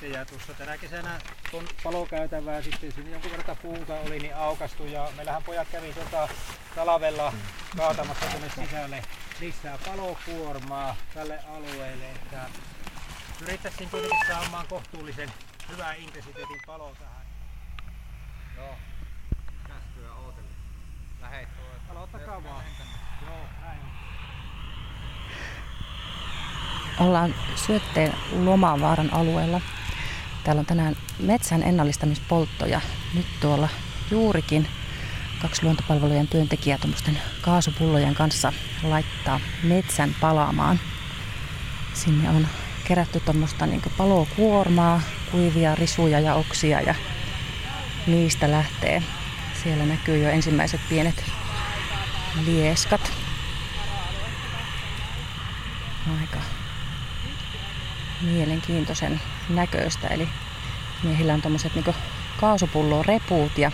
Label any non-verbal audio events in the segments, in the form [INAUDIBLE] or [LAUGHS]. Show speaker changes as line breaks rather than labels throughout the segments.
sitten. Ja tuossa tänä kesänä kun palokäytävää sitten sinne jonkun verran puuta oli niin aukastu ja meillähän pojat kävi tuota talvella kaatamassa tuonne sisälle lisää palokuormaa tälle alueelle, että yrittäisiin kuitenkin saamaan kohtuullisen hyvää intensiteetin palo tähän.
Joo. Käskyä ootelle. Lähet.
Aloittakaa vaan. Joo, näin.
Ollaan Syötteen Lomavaaran alueella. Täällä on tänään metsän ennallistamispoltto ja nyt tuolla juurikin kaksi luontopalvelujen työntekijää tuommoisten kaasupullojen kanssa laittaa metsän palaamaan. Sinne on kerätty tuommoista niin palokuormaa, kuivia risuja ja oksia ja niistä lähtee. Siellä näkyy jo ensimmäiset pienet lieskat. Aika mielenkiintoisen näköistä. Eli miehillä on tuommoiset niin kaasupullo repuut ja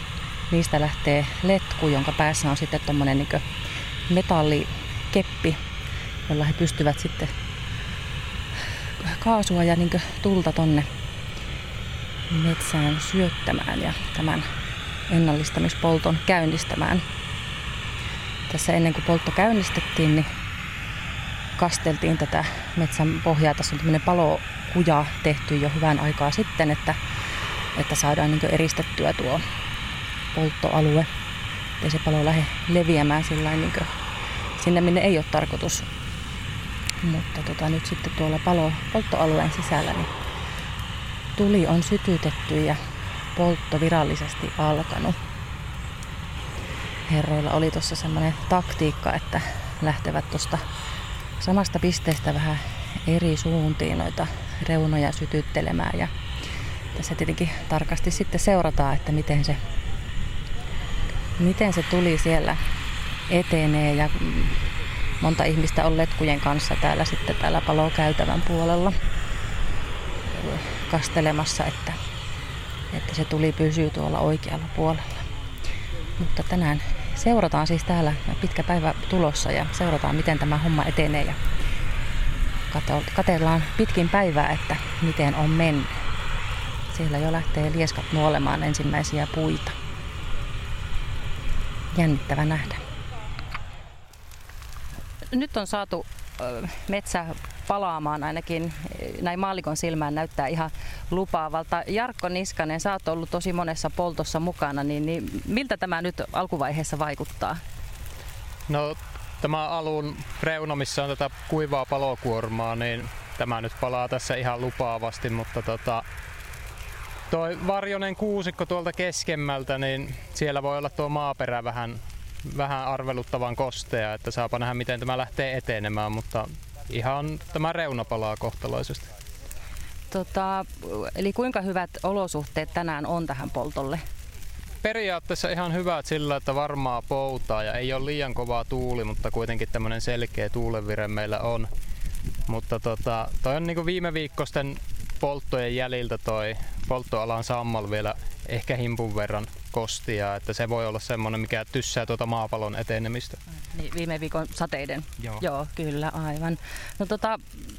niistä lähtee letku, jonka päässä on sitten tuommoinen niin metallikeppi, jolla he pystyvät sitten kaasua ja niin tulta tonne metsään syöttämään ja tämän ennallistamispolton käynnistämään. Tässä ennen kuin poltto käynnistettiin, niin kasteltiin tätä metsän pohjaa. Tässä on tämmöinen palokuja tehty jo hyvän aikaa sitten, että, että saadaan niin eristettyä tuo polttoalue. Ei se palo lähde leviämään sillä niin sinne, minne ei ole tarkoitus. Mutta tota, nyt sitten tuolla palo, polttoalueen sisällä niin tuli on sytytetty ja poltto virallisesti alkanut. Herroilla oli tuossa semmoinen taktiikka, että lähtevät tuosta samasta pisteestä vähän eri suuntiin noita reunoja sytyttelemään. Ja tässä tietenkin tarkasti sitten seurataan, että miten se, miten se tuli siellä etenee ja monta ihmistä on letkujen kanssa täällä sitten täällä palokäytävän puolella kastelemassa, että, että se tuli pysyy tuolla oikealla puolella. Mutta tänään seurataan siis täällä pitkä päivä tulossa ja seurataan miten tämä homma etenee ja katellaan pitkin päivää, että miten on mennyt. Siellä jo lähtee lieskat nuolemaan ensimmäisiä puita. Jännittävä nähdä. Nyt on saatu metsä palaamaan ainakin näin maalikon silmään näyttää ihan lupaavalta. Jarkko Niskanen, sä oot ollut tosi monessa poltossa mukana, niin, niin miltä tämä nyt alkuvaiheessa vaikuttaa?
No tämä alun reuna, missä on tätä kuivaa palokuormaa, niin tämä nyt palaa tässä ihan lupaavasti, mutta tota, toi varjonen kuusikko tuolta keskemmältä, niin siellä voi olla tuo maaperä vähän, vähän arveluttavan kostea, että saapa nähdä miten tämä lähtee etenemään, mutta ihan tämä reuna palaa kohtalaisesti.
Tota, eli kuinka hyvät olosuhteet tänään on tähän poltolle?
Periaatteessa ihan hyvät sillä, että varmaa poutaa ja ei ole liian kovaa tuuli, mutta kuitenkin tämmöinen selkeä tuulevire meillä on. Mutta tota, toi on niinku viime viikkoisten polttojen jäljiltä toi polttoalan sammal vielä ehkä himpun verran kostia, että se voi olla semmoinen, mikä tyssää tuota maapallon etenemistä.
Niin, viime viikon sateiden.
Joo.
Joo, kyllä, aivan. No tota,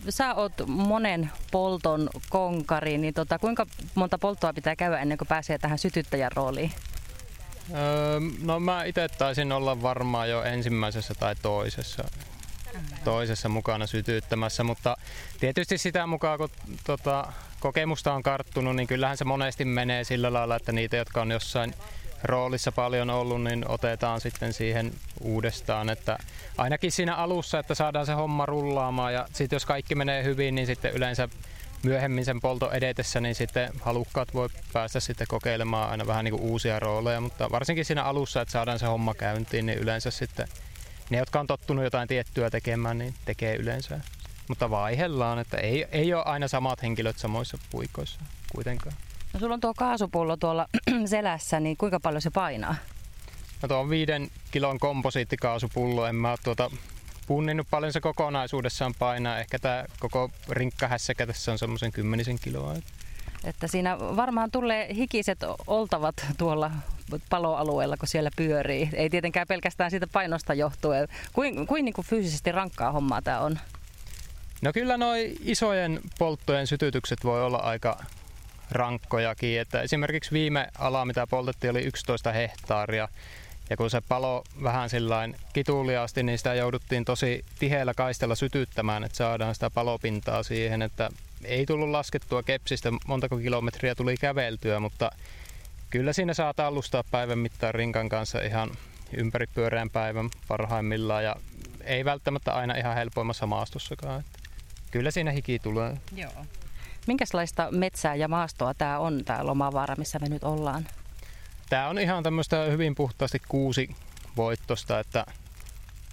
sä oot monen polton konkari, niin tota, kuinka monta polttoa pitää käydä ennen kuin pääsee tähän sytyttäjän rooliin?
Öö, no mä itse taisin olla varmaan jo ensimmäisessä tai toisessa toisessa mukana sytyttämässä, mutta tietysti sitä mukaan kun tota, kokemusta on karttunut, niin kyllähän se monesti menee sillä lailla, että niitä, jotka on jossain roolissa paljon ollut, niin otetaan sitten siihen uudestaan. Että ainakin siinä alussa, että saadaan se homma rullaamaan ja sitten jos kaikki menee hyvin, niin sitten yleensä myöhemmin sen polto edetessä, niin sitten halukkaat voi päästä sitten kokeilemaan aina vähän niin kuin uusia rooleja, mutta varsinkin siinä alussa, että saadaan se homma käyntiin, niin yleensä sitten ne, jotka on tottunut jotain tiettyä tekemään, niin tekee yleensä. Mutta vaihellaan, että ei, ei ole aina samat henkilöt samoissa puikoissa kuitenkaan.
No sulla on tuo kaasupullo tuolla [CLEARS THROAT] selässä, niin kuinka paljon se painaa?
No tuo on viiden kilon komposiittikaasupullo. En mä ole tuota punninnut paljon se kokonaisuudessaan painaa. Ehkä tämä koko rinkkahässäkä tässä on semmoisen kymmenisen kiloa.
Että siinä varmaan tulee hikiset oltavat tuolla paloalueella, kun siellä pyörii. Ei tietenkään pelkästään siitä painosta johtuen. Kuin, kuin, niin kuin fyysisesti rankkaa hommaa tämä on?
No kyllä noin isojen polttojen sytytykset voi olla aika, rankkojakin. Että esimerkiksi viime ala, mitä poltettiin, oli 11 hehtaaria. Ja kun se palo vähän sillain kituliaasti, niin sitä jouduttiin tosi tiheällä kaistella sytyttämään, että saadaan sitä palopintaa siihen, että ei tullut laskettua kepsistä, montako kilometriä tuli käveltyä, mutta kyllä siinä saa tallustaa päivän mittaan rinkan kanssa ihan ympäripyöreän päivän parhaimmillaan ja ei välttämättä aina ihan helpoimmassa maastossakaan. Että kyllä siinä hiki tulee.
Joo. Minkälaista metsää ja maastoa tämä on, tämä Lomavaara, missä me nyt ollaan?
Tämä on ihan tämmöistä hyvin puhtaasti kuusi voittosta, että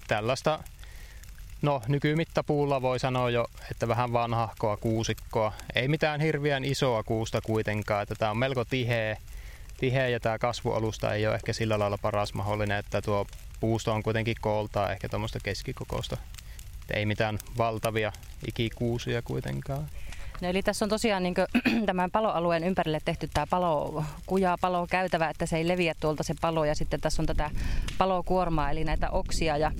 tällaista No nykymittapuulla voi sanoa jo, että vähän vanhahkoa kuusikkoa. Ei mitään hirveän isoa kuusta kuitenkaan, että tämä on melko tiheä, tiheä ja tämä kasvualusta ei ole ehkä sillä lailla paras mahdollinen, että tuo puusto on kuitenkin kooltaa ehkä tuommoista keskikokoista. Ei mitään valtavia ikikuusia kuitenkaan.
No eli tässä on tosiaan niin [CLEARS THROAT] tämän paloalueen ympärille tehty tämä palo, kuja, palo käytävä, että se ei leviä tuolta se palo. Ja sitten tässä on tätä palokuormaa, eli näitä oksia ja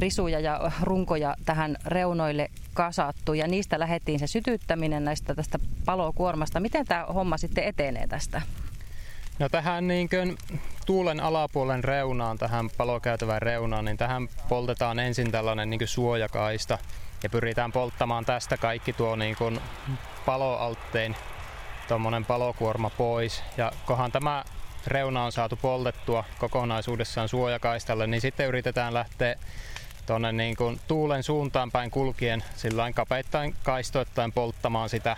risuja ja runkoja tähän reunoille kasattu. Ja niistä lähdettiin se sytyttäminen näistä tästä palokuormasta. Miten tämä homma sitten etenee tästä?
No tähän niin kuin tuulen alapuolen reunaan, tähän palokäytävän reunaan, niin tähän poltetaan ensin tällainen niin suojakaista ja pyritään polttamaan tästä kaikki tuo niin kuin paloalttein tuommoinen palokuorma pois. Ja kohan tämä reuna on saatu poltettua kokonaisuudessaan suojakaistalle, niin sitten yritetään lähteä tuonne niin kuin tuulen suuntaan päin kulkien sillä kapeittain kaistoittain polttamaan sitä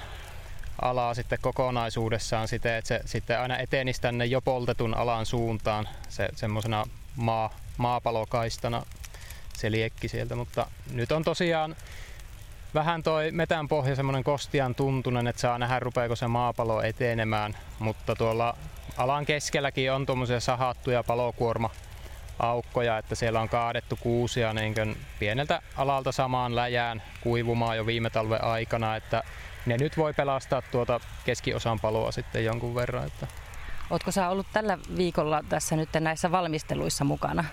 alaa sitten kokonaisuudessaan siten, että se sitten aina etenisi tänne jo poltetun alan suuntaan. Se, semmoisena maa, maapalokaistana se liekki sieltä, mutta nyt on tosiaan vähän toi metän pohja semmoinen kostian tuntunen, että saa nähdä rupeako se maapalo etenemään, mutta tuolla alan keskelläkin on tuommoisia sahattuja palokuorma aukkoja, että siellä on kaadettu kuusia niin pieneltä alalta samaan läjään kuivumaan jo viime talven aikana, että ne nyt voi pelastaa tuota keskiosan paloa sitten jonkun verran. Että.
Oletko sä ollut tällä viikolla tässä nyt näissä valmisteluissa mukana?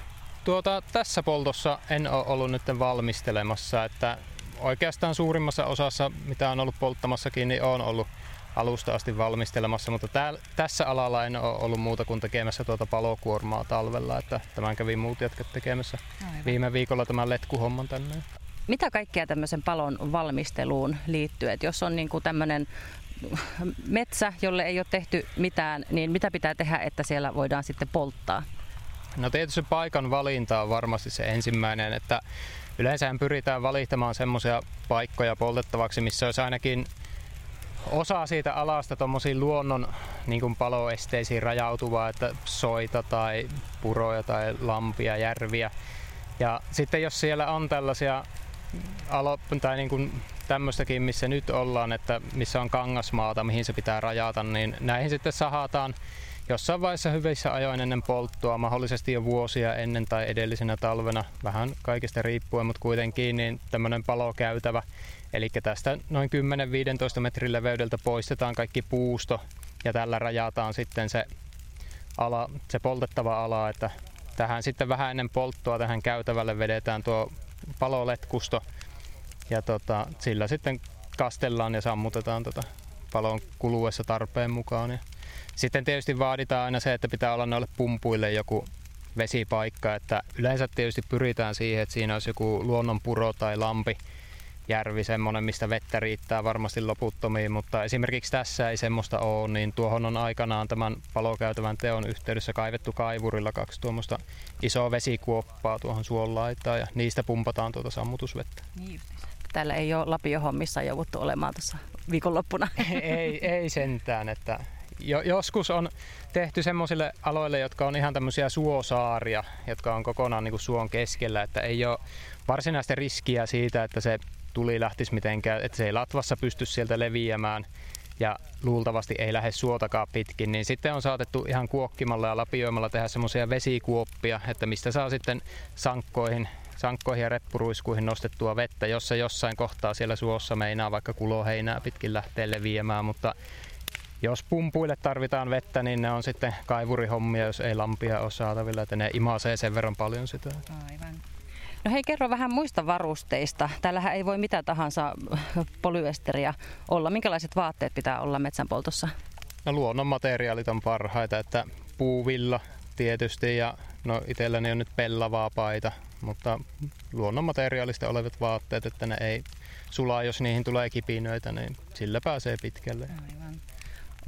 Tuota, tässä poltossa en ole ollut nyt valmistelemassa, että oikeastaan suurimmassa osassa, mitä on ollut polttamassakin, niin on ollut alusta asti valmistelemassa, mutta tääl, tässä alalla en ole ollut muuta kuin tekemässä tuota palokuormaa talvella, että tämän kävi muut jätkät tekemässä Aivan. viime viikolla tämän letkuhomman tänne.
Mitä kaikkea tämmöisen palon valmisteluun liittyy? Et jos on niin kuin tämmöinen metsä, jolle ei ole tehty mitään, niin mitä pitää tehdä, että siellä voidaan sitten polttaa?
No tietysti paikan valinta on varmasti se ensimmäinen, että yleensä pyritään valittamaan semmoisia paikkoja poltettavaksi, missä olisi ainakin osa siitä alasta tuommoisiin luonnon niin kuin paloesteisiin rajautuvaa, että soita tai puroja tai lampia, järviä. Ja sitten jos siellä on tällaisia alo- tai niin kuin tämmöistäkin, missä nyt ollaan, että missä on kangasmaata, mihin se pitää rajata, niin näihin sitten sahataan jossain vaiheessa hyvissä ajoin ennen polttoa, mahdollisesti jo vuosia ennen tai edellisenä talvena, vähän kaikista riippuen, mutta kuitenkin niin tämmöinen palokäytävä. Eli tästä noin 10-15 metrin leveydeltä poistetaan kaikki puusto ja tällä rajataan sitten se, ala, se poltettava ala, että tähän sitten vähän ennen polttoa tähän käytävälle vedetään tuo paloletkusto ja tota, sillä sitten kastellaan ja sammutetaan tota palon kuluessa tarpeen mukaan. Ja sitten tietysti vaaditaan aina se, että pitää olla noille pumpuille joku vesipaikka, että yleensä tietysti pyritään siihen, että siinä olisi joku luonnonpuro tai lampi, järvi semmoinen, mistä vettä riittää varmasti loputtomiin, mutta esimerkiksi tässä ei semmoista ole, niin tuohon on aikanaan tämän palokäytävän teon yhteydessä kaivettu kaivurilla kaksi tuommoista isoa vesikuoppaa tuohon suon laitaan ja niistä pumpataan tuota sammutusvettä. Niin
Täällä ei ole Lapio-hommissa jouduttu olemaan tuossa viikonloppuna. [LAUGHS]
ei, ei sentään, että jo, joskus on tehty semmoisille aloille, jotka on ihan tämmöisiä suosaaria, jotka on kokonaan niin kuin suon keskellä, että ei ole varsinaista riskiä siitä, että se tuli lähtisi mitenkään, että se ei latvassa pysty sieltä leviämään ja luultavasti ei lähde suotakaan pitkin, niin sitten on saatettu ihan kuokkimalla ja lapioimalla tehdä semmoisia vesikuoppia, että mistä saa sitten sankkoihin, sankkoihin ja reppuruiskuihin nostettua vettä, jos se jossain kohtaa siellä suossa meinaa vaikka kuloheinää pitkin lähtee leviämään, mutta jos pumpuille tarvitaan vettä, niin ne on sitten kaivurihommia, jos ei lampia ole saatavilla, että ne imasee sen verran paljon sitä. Aivan.
No hei, kerro vähän muista varusteista. Täällähän ei voi mitä tahansa polyesteriä olla. Minkälaiset vaatteet pitää olla metsänpoltossa?
No luonnon materiaalit on parhaita, että puuvilla tietysti ja no itselläni on nyt pellavaa paita, mutta luonnon materiaalista olevat vaatteet, että ne ei sulaa, jos niihin tulee kipinöitä, niin sillä pääsee pitkälle.
Aivan.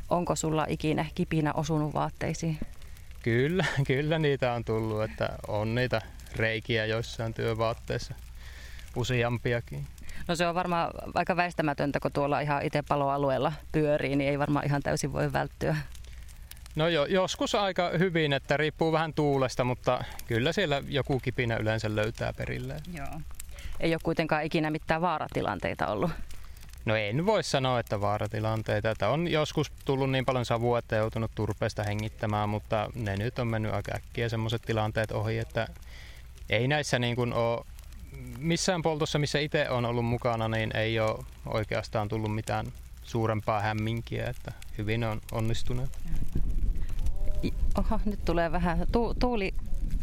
Onko sulla ikinä kipinä osunut vaatteisiin?
Kyllä, [LAUGHS] kyllä niitä on tullut, että on niitä reikiä joissain työvaatteissa useampiakin.
No se on varmaan aika väistämätöntä, kun tuolla ihan itse paloalueella pyörii, niin ei varmaan ihan täysin voi välttyä.
No jo, joskus aika hyvin, että riippuu vähän tuulesta, mutta kyllä siellä joku kipinä yleensä löytää perilleen.
Joo. Ei ole kuitenkaan ikinä mitään vaaratilanteita ollut.
No en voi sanoa, että vaaratilanteita. Että on joskus tullut niin paljon savua, että joutunut turpeesta hengittämään, mutta ne nyt on mennyt aika äkkiä semmoiset tilanteet ohi, että ei näissä niin kuin ole missään poltossa, missä itse on ollut mukana, niin ei ole oikeastaan tullut mitään suurempaa hämminkiä, että hyvin on onnistuneet.
Oho, nyt tulee vähän, tu, tuuli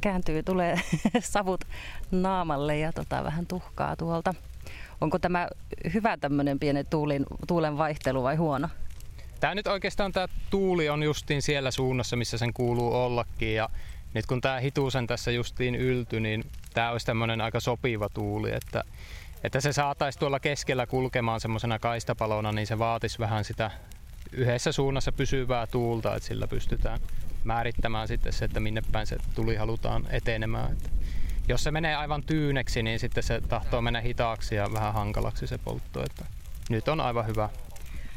kääntyy, tulee [LAUGHS] savut naamalle ja tota, vähän tuhkaa tuolta. Onko tämä hyvä tämmöinen pieni tuulin, tuulen vaihtelu vai huono?
Tämä nyt oikeastaan tämä tuuli on justiin siellä suunnassa, missä sen kuuluu ollakin ja nyt kun tämä hituusen tässä justiin ylty, niin tämä olisi tämmöinen aika sopiva tuuli, että, että se saataisiin tuolla keskellä kulkemaan semmoisena kaistapalona, niin se vaatisi vähän sitä yhdessä suunnassa pysyvää tuulta, että sillä pystytään määrittämään sitten se, että minne päin se tuli halutaan etenemään. Että jos se menee aivan tyyneksi, niin sitten se tahtoo mennä hitaaksi ja vähän hankalaksi se poltto. Että nyt on aivan hyvä.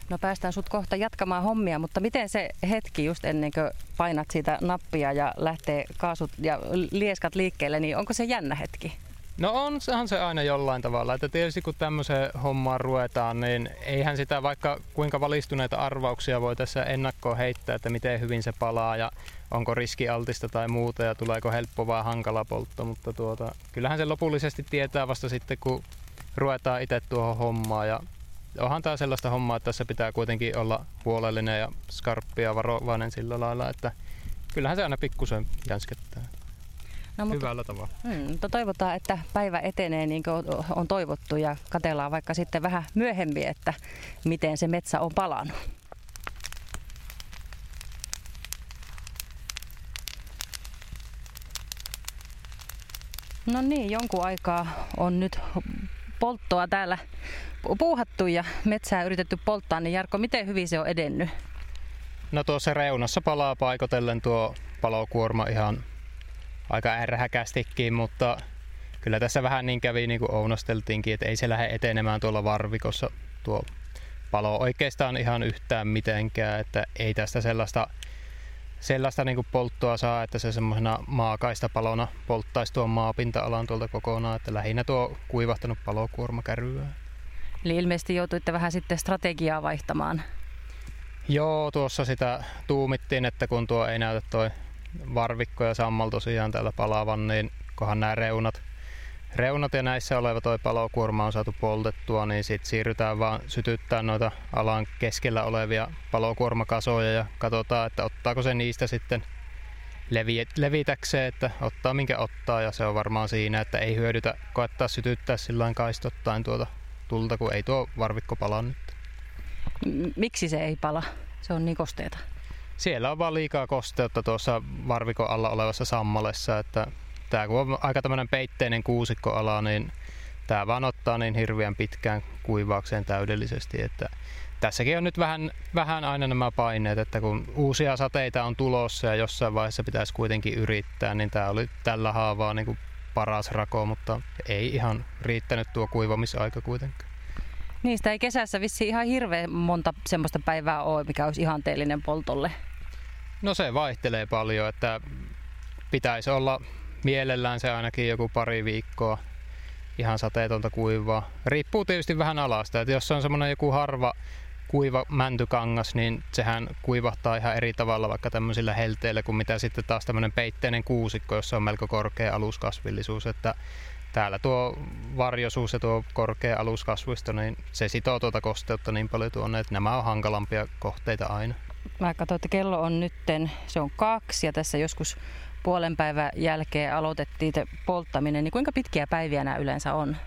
No päästään sut kohta jatkamaan hommia, mutta miten se hetki just ennen kuin painat siitä nappia ja lähtee kaasut ja lieskat liikkeelle, niin onko se jännä hetki?
No on sehän se aina jollain tavalla. Että tietysti kun tämmöiseen hommaan ruvetaan, niin eihän sitä vaikka kuinka valistuneita arvauksia voi tässä ennakkoon heittää, että miten hyvin se palaa ja onko riskialtista tai muuta ja tuleeko helppo vai hankala poltto. Mutta tuota, kyllähän se lopullisesti tietää vasta sitten, kun ruvetaan itse tuohon hommaan. Ja onhan tämä sellaista hommaa, että tässä pitää kuitenkin olla huolellinen ja skarppi ja varovainen sillä lailla, että kyllähän se aina pikkusen jänskettää. No, mutta, Hyvällä tavalla.
Hmm, mutta toivotaan, että päivä etenee niin kuin on toivottu ja katellaan vaikka sitten vähän myöhemmin, että miten se metsä on palannut. No niin, jonkun aikaa on nyt polttoa täällä puuhattu ja metsää yritetty polttaa, niin Jarkko, miten hyvin se on edennyt?
No tuossa reunassa palaa paikotellen tuo palokuorma ihan aika ärhäkästikin, mutta kyllä tässä vähän niin kävi niin kuin ounosteltiinkin, että ei se lähde etenemään tuolla varvikossa tuo palo oikeastaan ihan yhtään mitenkään, että ei tästä sellaista, sellaista niin polttoa saa, että se semmoisena maakaista palona polttaisi tuon maapinta-alan tuolta kokonaan, että lähinnä tuo kuivahtanut palokuorma kärryä.
Eli ilmeisesti joutuitte vähän sitten strategiaa vaihtamaan.
Joo, tuossa sitä tuumittiin, että kun tuo ei näytä toi varvikko ja sammal tosiaan täällä palavan, niin kohan nämä reunat, reunat ja näissä oleva toi palokuorma on saatu poltettua, niin sitten siirrytään vaan sytyttää noita alan keskellä olevia palokuormakasoja ja katsotaan, että ottaako se niistä sitten levitäkseen, että ottaa minkä ottaa ja se on varmaan siinä, että ei hyödytä koettaa sytyttää sillä kaistottain tuota tulta, kun ei tuo varvikko pala nyt.
Miksi se ei pala? Se on niin kosteeta
siellä on vaan liikaa kosteutta tuossa varvikon alla olevassa sammalessa, että tämä kun on aika tämmöinen peitteinen kuusikkoala, niin tämä vaan ottaa niin hirveän pitkään kuivaakseen täydellisesti, että tässäkin on nyt vähän, vähän aina nämä paineet, että kun uusia sateita on tulossa ja jossain vaiheessa pitäisi kuitenkin yrittää, niin tämä oli tällä haavaa niin kuin paras rako, mutta ei ihan riittänyt tuo kuivamisaika kuitenkaan.
Niistä ei kesässä vissi ihan hirveän monta semmoista päivää ole, mikä olisi ihanteellinen poltolle.
No se vaihtelee paljon, että pitäisi olla mielellään se ainakin joku pari viikkoa ihan sateetonta kuivaa. Riippuu tietysti vähän alasta, että jos on semmoinen joku harva kuiva mäntykangas, niin sehän kuivahtaa ihan eri tavalla vaikka tämmöisillä helteillä kuin mitä sitten taas tämmöinen peitteinen kuusikko, jossa on melko korkea aluskasvillisuus, että täällä tuo varjosuus ja tuo korkea aluskasvusto, niin se sitoo tuota kosteutta niin paljon tuonne, että nämä on hankalampia kohteita aina.
Mä katsoin, että kello on nytten, se on kaksi ja tässä joskus puolen päivän jälkeen aloitettiin polttaminen, niin kuinka pitkiä päiviä nämä yleensä on?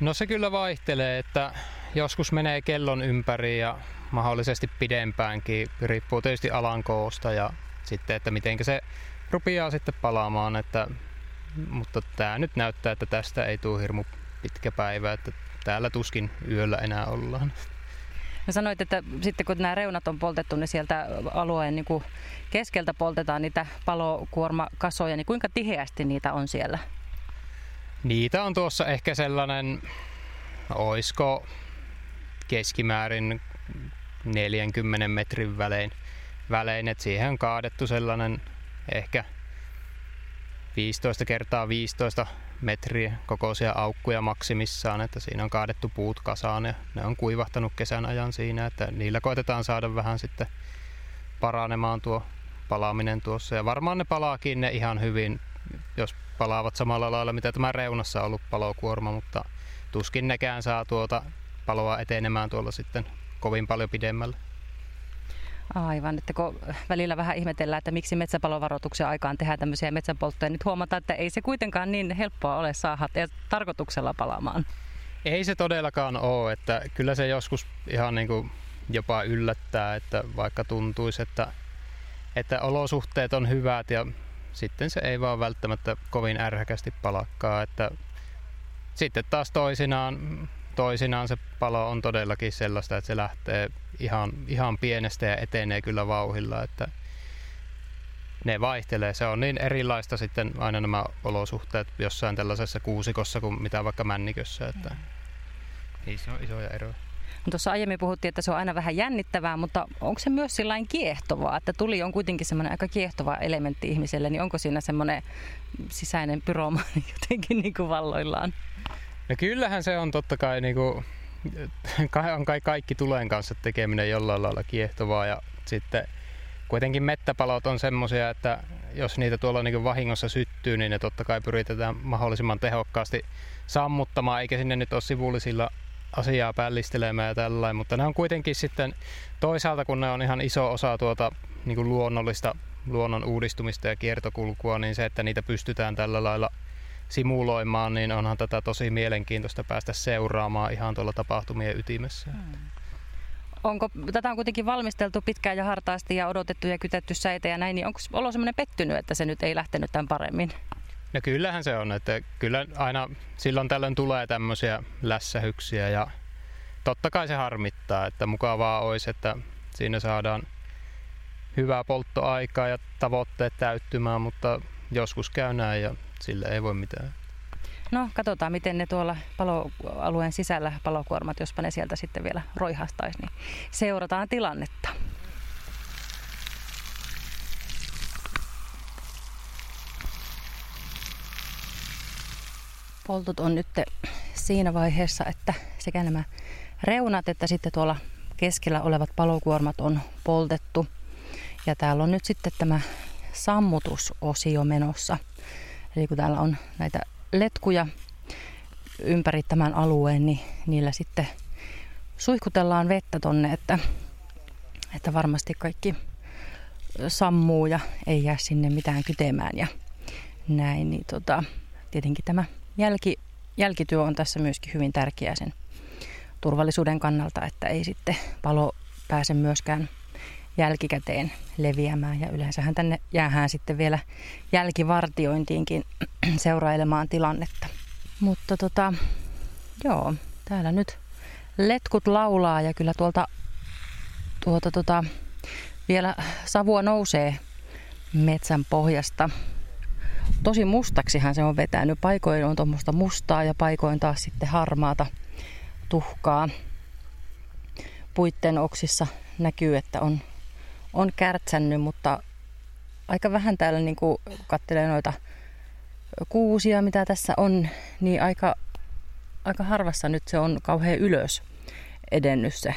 No se kyllä vaihtelee, että joskus menee kellon ympäri ja mahdollisesti pidempäänkin. Riippuu tietysti alan koosta ja sitten, että miten se rupeaa sitten palaamaan. Että, mutta tämä nyt näyttää, että tästä ei tule hirmu pitkä päivä, että täällä tuskin yöllä enää ollaan.
Ja sanoit, että sitten kun nämä reunat on poltettu, niin sieltä alueen niin kuin keskeltä poltetaan niitä palokuormakasoja, niin kuinka tiheästi niitä on siellä?
Niitä on tuossa ehkä sellainen, oisko keskimäärin 40 metrin välein, välein että siihen on kaadettu sellainen ehkä 15 kertaa 15 metriä kokoisia aukkuja maksimissaan, että siinä on kaadettu puut kasaan ja ne on kuivahtanut kesän ajan siinä, että niillä koitetaan saada vähän sitten paranemaan tuo palaaminen tuossa. Ja varmaan ne palaakin ne ihan hyvin, jos palaavat samalla lailla, mitä tämä reunassa on ollut palokuorma, mutta tuskin nekään saa tuota paloa etenemään tuolla sitten kovin paljon pidemmälle.
Aivan, että kun välillä vähän ihmetellään, että miksi metsäpalovaroituksen aikaan tehdään tämmöisiä metsäpolttoja, niin huomataan, että ei se kuitenkaan niin helppoa ole saada tarkoituksella palaamaan.
Ei se todellakaan ole, että kyllä se joskus ihan niin kuin jopa yllättää, että vaikka tuntuisi, että, että olosuhteet on hyvät ja sitten se ei vaan välttämättä kovin ärhäkästi palakkaa, että sitten taas toisinaan toisinaan se palo on todellakin sellaista, että se lähtee ihan, ihan pienestä ja etenee kyllä vauhilla, että ne vaihtelee. Se on niin erilaista sitten aina nämä olosuhteet jossain tällaisessa kuusikossa kuin mitä vaikka männikössä, että niissä on isoja eroja.
No tuossa aiemmin puhuttiin, että se on aina vähän jännittävää, mutta onko se myös sellainen kiehtovaa, että tuli on kuitenkin semmoinen aika kiehtova elementti ihmiselle, niin onko siinä semmoinen sisäinen pyromaani [LAUGHS] jotenkin niin kuin valloillaan?
No kyllähän se on totta kai niinku, on kai kaikki tulen kanssa tekeminen jollain lailla kiehtovaa ja sitten kuitenkin mettäpalot on semmoisia, että jos niitä tuolla niin vahingossa syttyy, niin ne totta kai pyritetään mahdollisimman tehokkaasti sammuttamaan, eikä sinne nyt ole sivullisilla asiaa pällistelemään ja tällainen, mutta ne on kuitenkin sitten toisaalta, kun ne on ihan iso osa tuota niin kuin luonnollista luonnon uudistumista ja kiertokulkua, niin se, että niitä pystytään tällä lailla simuloimaan, niin onhan tätä tosi mielenkiintoista päästä seuraamaan ihan tuolla tapahtumien ytimessä. Hmm.
Onko, tätä on kuitenkin valmisteltu pitkään ja hartaasti ja odotettu ja kytetty säitä ja näin, niin onko olo semmoinen pettynyt, että se nyt ei lähtenyt tämän paremmin?
No kyllähän se on, että kyllä aina silloin tällöin tulee tämmöisiä lässähyksiä ja totta kai se harmittaa, että mukavaa olisi, että siinä saadaan hyvää polttoaikaa ja tavoitteet täyttymään, mutta joskus käy näin ja sille ei voi mitään.
No, katsotaan miten ne tuolla paloalueen sisällä palokuormat, jospa ne sieltä sitten vielä roihastaisi, niin seurataan tilannetta. Poltot on nyt siinä vaiheessa, että sekä nämä reunat että sitten tuolla keskellä olevat palokuormat on poltettu. Ja täällä on nyt sitten tämä sammutusosio menossa. Eli kun täällä on näitä letkuja ympäri tämän alueen, niin niillä sitten suihkutellaan vettä tonne, että, että varmasti kaikki sammuu ja ei jää sinne mitään kytemään ja näin. Niin tota, tietenkin tämä jälki, jälkityö on tässä myöskin hyvin tärkeä sen turvallisuuden kannalta, että ei sitten palo pääse myöskään jälkikäteen leviämään ja yleensähän tänne jäähän sitten vielä jälkivartiointiinkin [CLEARS THROAT] seurailemaan tilannetta. Mutta tota, joo, täällä nyt letkut laulaa ja kyllä tuolta tuota, tuota, vielä savua nousee metsän pohjasta. Tosi mustaksihan se on vetänyt. Paikoin on tuommoista mustaa ja paikoin taas sitten harmaata tuhkaa. Puitten oksissa näkyy, että on on kärtsännyt, mutta aika vähän täällä niin kuin katselee noita kuusia, mitä tässä on, niin aika, aika harvassa nyt se on kauhean ylös edennyt se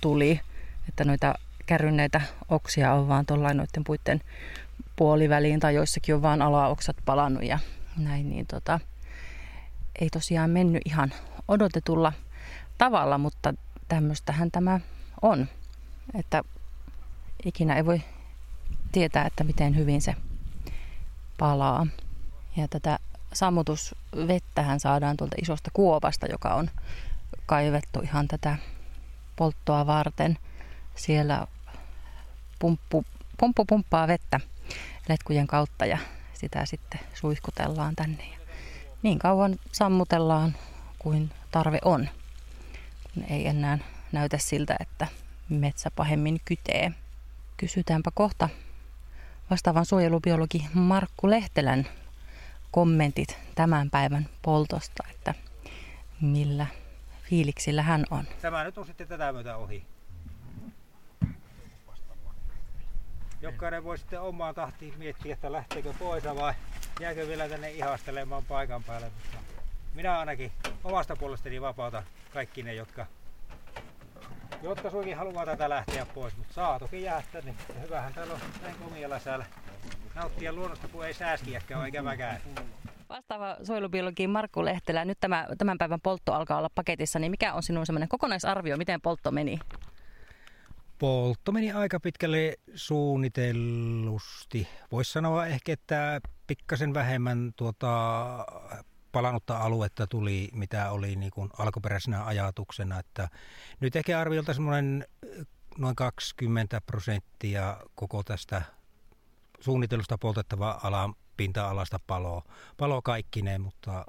tuli, että noita kärrynneitä oksia on vaan tuollain noiden puitten puoliväliin tai joissakin on vaan alaoksat palannut ja näin, niin tota, ei tosiaan mennyt ihan odotetulla tavalla, mutta tämmöistähän tämä on, että ikinä ei voi tietää, että miten hyvin se palaa. Ja tätä sammutusvettähän saadaan tuolta isosta kuopasta, joka on kaivettu ihan tätä polttoa varten. Siellä pumppu, pumppu pumppaa vettä letkujen kautta ja sitä sitten suihkutellaan tänne. Ja niin kauan sammutellaan kuin tarve on, ei enää näytä siltä, että metsä pahemmin kytee. Kysytäänpä kohta vastaavan suojelubiologi Markku Lehtelän kommentit tämän päivän poltosta, että millä fiiliksillä hän on.
Tämä nyt on sitten tätä myötä ohi. Jokainen voi sitten omaan tahtiin miettiä, että lähteekö pois vai jääkö vielä tänne ihastelemaan paikan päälle. Minä ainakin omasta puolestani vapautan kaikki ne, jotka, jotka suinkin haluaa tätä lähteä pois. Mutta saa toki jäädä tänne. Ja hyvähän täällä on näin komialla säällä nauttia luonnosta, kun ei sääskiäkään ole ikäväkään.
Vastaava suojelubiologi Markku Lehtelä, nyt tämä, tämän päivän poltto alkaa olla paketissa, niin mikä on sinun semmoinen kokonaisarvio, miten poltto meni?
Poltto meni aika pitkälle suunnitellusti. Voisi sanoa ehkä, että pikkasen vähemmän tuota palannutta aluetta tuli, mitä oli niin kuin alkuperäisenä ajatuksena. Että nyt ehkä arviolta semmoinen noin 20 prosenttia koko tästä suunnitelusta poltettava alan pinta-alasta palo, palo kaikkineen, mutta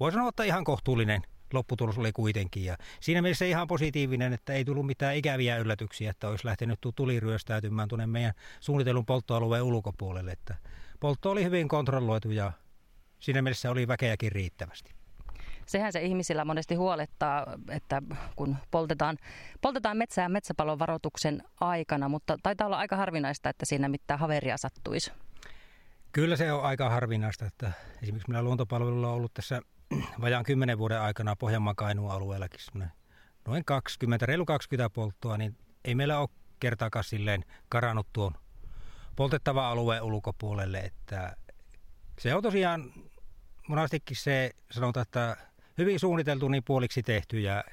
voi sanoa, että ihan kohtuullinen lopputulos oli kuitenkin. Ja siinä mielessä ihan positiivinen, että ei tullut mitään ikäviä yllätyksiä, että olisi lähtenyt tuli ryöstäytymään tuonne meidän suunnitelun polttoalueen ulkopuolelle. Että poltto oli hyvin kontrolloitu ja siinä mielessä oli väkeäkin riittävästi.
Sehän se ihmisillä monesti huolettaa, että kun poltetaan, poltetaan metsää metsäpalon varoituksen aikana, mutta taitaa olla aika harvinaista, että siinä mitään haveria sattuisi.
Kyllä se on aika harvinaista, että esimerkiksi meillä luontopalvelulla on ollut tässä vajaan 10 vuoden aikana Pohjanmaan Kainuun alueellakin noin 20, reilu 20 polttoa, niin ei meillä ole kertaakaan silleen karannut tuon poltettava alueen ulkopuolelle, että se on tosiaan monastikin se, sanotaan, että hyvin suunniteltu niin puoliksi tehty ja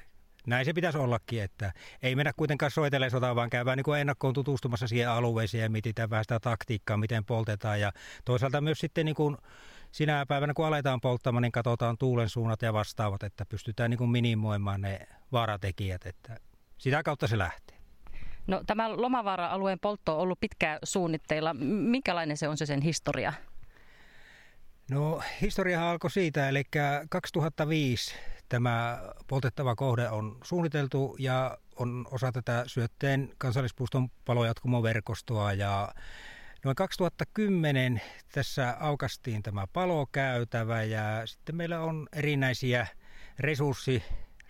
näin se pitäisi ollakin, että ei mennä kuitenkaan soitellen sotaan, vaan käydään niin ennakkoon tutustumassa siihen alueeseen ja mietitään vähän sitä taktiikkaa, miten poltetaan. Ja toisaalta myös sitten niin kuin sinä päivänä, kun aletaan polttamaan, niin katsotaan tuulen suunnat ja vastaavat, että pystytään niin kuin minimoimaan ne vaaratekijät, että sitä kautta se lähtee.
No, tämä Lomavaara-alueen poltto on ollut pitkään suunnitteilla. Minkälainen se on se sen historia?
No historia alkoi siitä, eli 2005 tämä poltettava kohde on suunniteltu ja on osa tätä Syötteen kansallispuiston palojatkumoverkostoa. Ja Noin 2010 tässä aukastiin tämä palokäytävä ja sitten meillä on erinäisiä resurssi,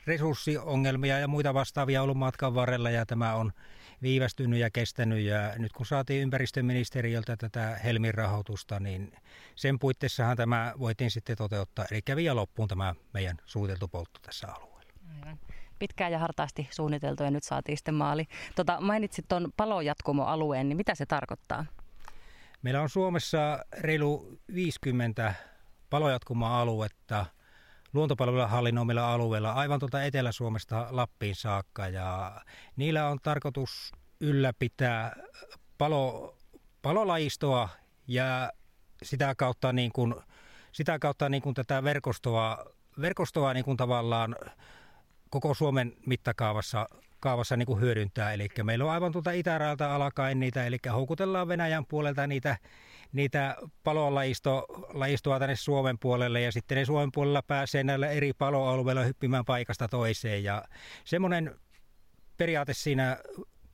resurssiongelmia ja muita vastaavia ollut matkan varrella ja tämä on viivästynyt ja kestänyt ja nyt kun saatiin ympäristöministeriöltä tätä Helmin rahoitusta, niin sen puitteissahan tämä voitiin sitten toteuttaa. Eli kävi ja loppuun tämä meidän suunniteltu poltto tässä alueella.
Aivan. Pitkään ja hartaasti suunniteltu ja nyt saatiin sitten maali. Tota, mainitsit tuon palojatkumoalueen, niin mitä se tarkoittaa?
Meillä on Suomessa reilu 50 palojatkuma-aluetta luontopalvelujen hallinnoimilla alueilla aivan tuolta Etelä-Suomesta Lappiin saakka ja niillä on tarkoitus ylläpitää palo, palolajistoa ja sitä kautta, niin kuin, sitä kautta niin kuin tätä verkostoa, verkostoa niin kuin tavallaan koko Suomen mittakaavassa kaavassa niin kuin hyödyntää. Eli meillä on aivan tuolta itärajalta alkaen niitä, eli houkutellaan Venäjän puolelta niitä, niitä palolajistoa tänne Suomen puolelle ja sitten ne Suomen puolella pääsee näillä eri paloalueilla hyppimään paikasta toiseen. Ja semmoinen periaate siinä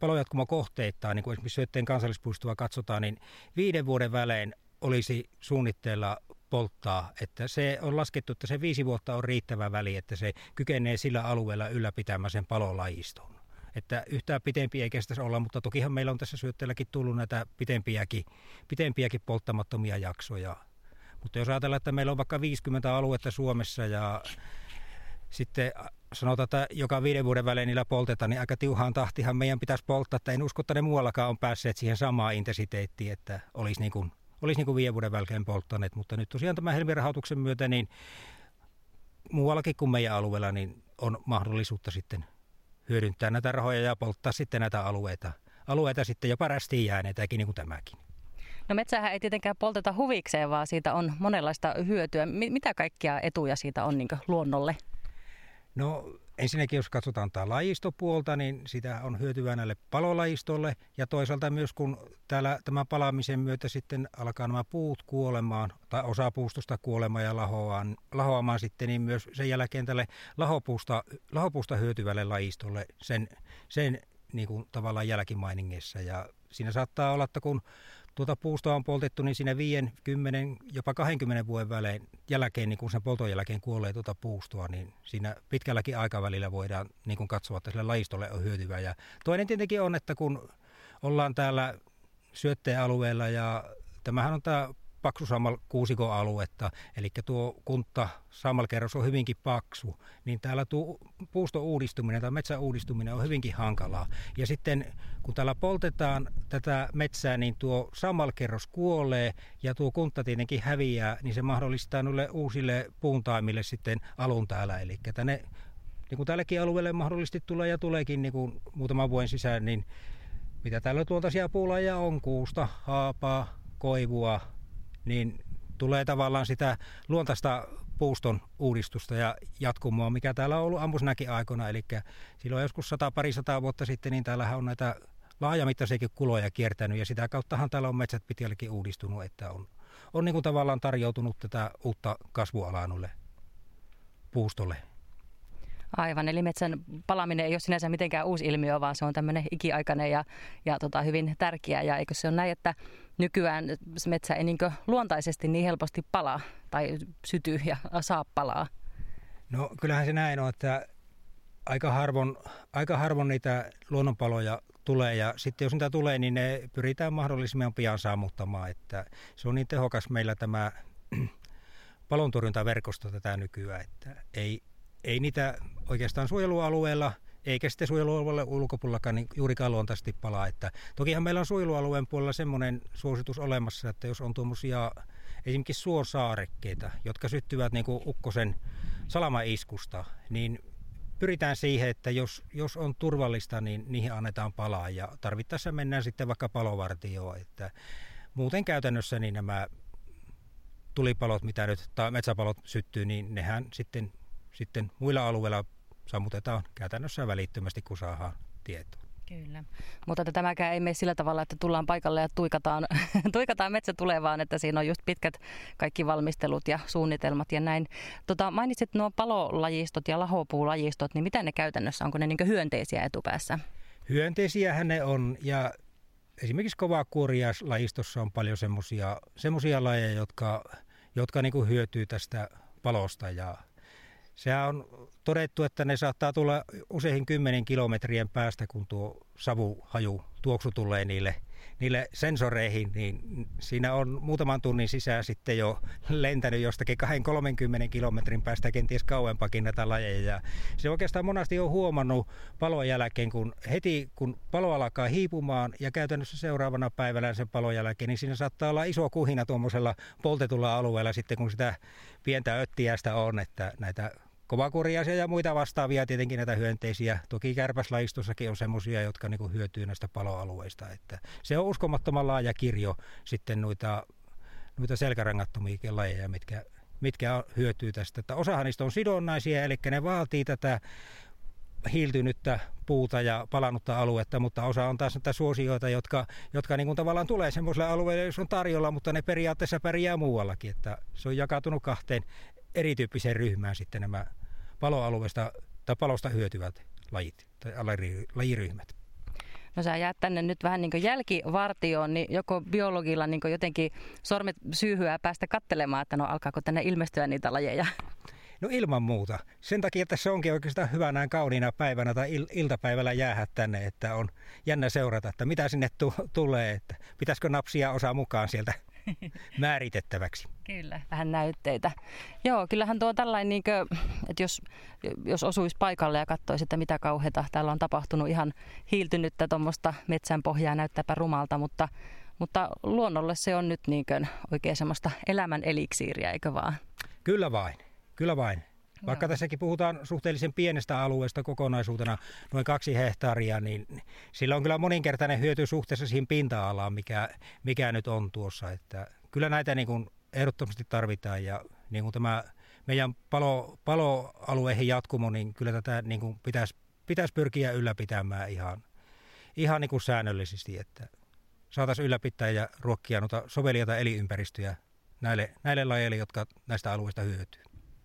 palojatkumokohteittain, niin kuin esimerkiksi Syötteen kansallispuistoa katsotaan, niin viiden vuoden välein olisi suunnitteilla polttaa. Että se on laskettu, että se viisi vuotta on riittävä väli, että se kykenee sillä alueella ylläpitämään sen palolajiston. Että yhtään pitempi ei kestäisi olla, mutta tokihan meillä on tässä syötteelläkin tullut näitä pitempiäkin, pitempiäkin polttamattomia jaksoja. Mutta jos ajatellaan, että meillä on vaikka 50 aluetta Suomessa ja sitten sanotaan, että joka viiden vuoden välein niillä poltetaan, niin aika tiuhaan tahtihan meidän pitäisi polttaa, että en usko, että ne muuallakaan on päässeet siihen samaan intensiteettiin, että olisi niin kuin olisi niin kuin viiden vuoden välkeen polttaneet, mutta nyt tosiaan tämän helmirahoituksen myötä niin muuallakin kuin meidän alueella niin on mahdollisuutta sitten hyödyntää näitä rahoja ja polttaa sitten näitä alueita, alueita sitten jopa rästiin jääneitäkin niin kuin tämäkin.
No metsähän ei tietenkään polteta huvikseen, vaan siitä on monenlaista hyötyä. Mitä kaikkia etuja siitä on niin luonnolle?
No ensinnäkin jos katsotaan tämä lajistopuolta, niin sitä on hyötyvää näille palolajistolle. Ja toisaalta myös kun täällä tämän palaamisen myötä sitten alkaa nämä puut kuolemaan, tai osa puustosta kuolemaan ja lahoamaan, lahoamaan sitten, niin myös sen jälkeen tälle lahopuusta, lahopuusta hyötyvälle lajistolle sen, sen niin kuin tavallaan jälkimainingissa. Ja siinä saattaa olla, että kun tuota puustoa on poltettu, niin siinä 5, 10, jopa 20 vuoden välein jälkeen, niin kun sen polton jälkeen kuolee tuota puustoa, niin siinä pitkälläkin aikavälillä voidaan niin kuin katsoa, että sille lajistolle on hyötyvä. Ja toinen tietenkin on, että kun ollaan täällä syöttealueella ja tämähän on tämä paksu sammal kuusikon aluetta, eli tuo kunta sammalkerros on hyvinkin paksu, niin täällä tuo puuston uudistuminen tai metsän uudistuminen on hyvinkin hankalaa. Ja sitten kun täällä poltetaan tätä metsää, niin tuo sammalkerros kuolee ja tuo kunta tietenkin häviää, niin se mahdollistaa noille uusille puuntaimille sitten alun täällä. Eli tänne, niin kuin tälläkin alueelle mahdollisesti tulee ja tuleekin niin kuin muutaman vuoden sisään, niin mitä täällä tuoltaisia puulaja on, kuusta, haapaa, koivua, niin tulee tavallaan sitä luontaista puuston uudistusta ja jatkumoa, mikä täällä on ollut ampusnäkin aikoina. Eli silloin joskus sata parisataa vuotta sitten, niin täällähän on näitä laajamittaisiakin kuloja kiertänyt ja sitä kauttahan täällä on metsät pitkällekin uudistunut, että on, on niin kuin tavallaan tarjoutunut tätä uutta kasvualaa puustolle.
Aivan, eli metsän palaminen ei ole sinänsä mitenkään uusi ilmiö, vaan se on tämmöinen ikiaikainen ja, ja tota, hyvin tärkeä. Ja eikö se ole näin, että nykyään metsä ei niin luontaisesti niin helposti palaa tai syty ja saa palaa?
No kyllähän se näin on, että aika harvoin, aika harvoin niitä luonnonpaloja tulee ja sitten jos niitä tulee, niin ne pyritään mahdollisimman pian saamuttamaan. Että se on niin tehokas meillä tämä [CLEARS THROAT] palontorjuntaverkosto tätä nykyään, että ei, ei niitä oikeastaan suojelualueella eikä sitten suojelualueella ulkopuolellakaan niin juurikaan luontaisesti palaa. Että, tokihan meillä on suojelualueen puolella semmoinen suositus olemassa, että jos on tuommoisia esimerkiksi suosaarekkeita, jotka syttyvät niin kuin ukkosen salamaiskusta, niin pyritään siihen, että jos, jos on turvallista, niin niihin annetaan palaa ja tarvittaessa mennään sitten vaikka palovartioon. Että muuten käytännössä niin nämä tulipalot, mitä nyt, tai metsäpalot syttyy, niin nehän sitten sitten muilla alueilla sammutetaan käytännössä välittömästi, kun saadaan tietoa.
Kyllä, mutta että tämäkään ei mene sillä tavalla, että tullaan paikalle ja tuikataan, [LAUGHS] tuikataan metsä tulevaan, että siinä on just pitkät kaikki valmistelut ja suunnitelmat ja näin. Tota, mainitsit nuo palolajistot ja lahopuulajistot, niin mitä ne käytännössä, onko ne niin hyönteisiä etupäässä?
Hyönteisiähän ne on ja esimerkiksi kovakuoriaislajistossa on paljon semmoisia lajeja, jotka, jotka niin hyötyy tästä palosta ja Sehän on todettu, että ne saattaa tulla useihin kymmenen kilometrien päästä, kun tuo savuhaju, tuoksu tulee niille, niille sensoreihin, niin siinä on muutaman tunnin sisään sitten jo lentänyt jostakin 2-30 kilometrin päästä kenties kauempakin näitä lajeja. Ja se oikeastaan monasti on huomannut palon jälkeen, kun heti kun palo alkaa hiipumaan ja käytännössä seuraavana päivänä sen palon jälkeen, niin siinä saattaa olla iso kuhina tuommoisella poltetulla alueella sitten, kun sitä pientä öttiästä on, että näitä kovakuriaisia ja muita vastaavia, tietenkin näitä hyönteisiä. Toki kärpäslajistossakin on semmoisia, jotka niin hyötyy näistä paloalueista. Että se on uskomattoman laaja kirjo sitten noita, noita selkärangattomia lajeja, mitkä, mitkä hyötyy tästä. Että osahan niistä on sidonnaisia, eli ne vaatii tätä hiiltynyttä puuta ja palannutta aluetta, mutta osa on taas näitä suosioita, jotka, jotka niin kuin tavallaan tulee semmoiselle alueelle, jos on tarjolla, mutta ne periaatteessa pärjää muuallakin. Että se on jakautunut kahteen erityyppiseen ryhmään sitten nämä paloalueesta tai palosta hyötyvät lajit tai lajiryhmät.
No sä jäät tänne nyt vähän niin jälkivartioon, niin joko biologilla niin jotenkin sormet syyhyä päästä kattelemaan, että no alkaako tänne ilmestyä niitä lajeja?
No ilman muuta. Sen takia että se onkin oikeastaan hyvä näin kauniina päivänä tai il- iltapäivällä jäädä tänne, että on jännä seurata, että mitä sinne tu- tulee, että pitäisikö napsia osaa mukaan sieltä [LAUGHS] määritettäväksi.
Kyllä, vähän näytteitä. Joo, kyllähän tuo tällainen, niin kuin, että jos, jos osuisi paikalle ja katsoisi, että mitä kauheita täällä on tapahtunut, ihan hiiltynyttä tuommoista metsän pohjaa näyttääpä rumalta, mutta, mutta luonnolle se on nyt niin kuin oikein semmoista elämän eliksiiriä, eikö vaan?
Kyllä vain, kyllä vain. Vaikka tässäkin puhutaan suhteellisen pienestä alueesta kokonaisuutena, noin kaksi hehtaaria, niin sillä on kyllä moninkertainen hyöty suhteessa siihen pinta-alaan, mikä, mikä nyt on tuossa. Että kyllä näitä niin kuin ehdottomasti tarvitaan ja niin kuin tämä meidän palo, paloalueihin jatkumo, niin kyllä tätä niin kuin pitäisi, pitäisi pyrkiä ylläpitämään ihan, ihan niin kuin säännöllisesti, että saataisiin ylläpitää ja ruokkia noita sovelijoita elinympäristöjä näille, näille lajeille, jotka näistä alueista hyötyy.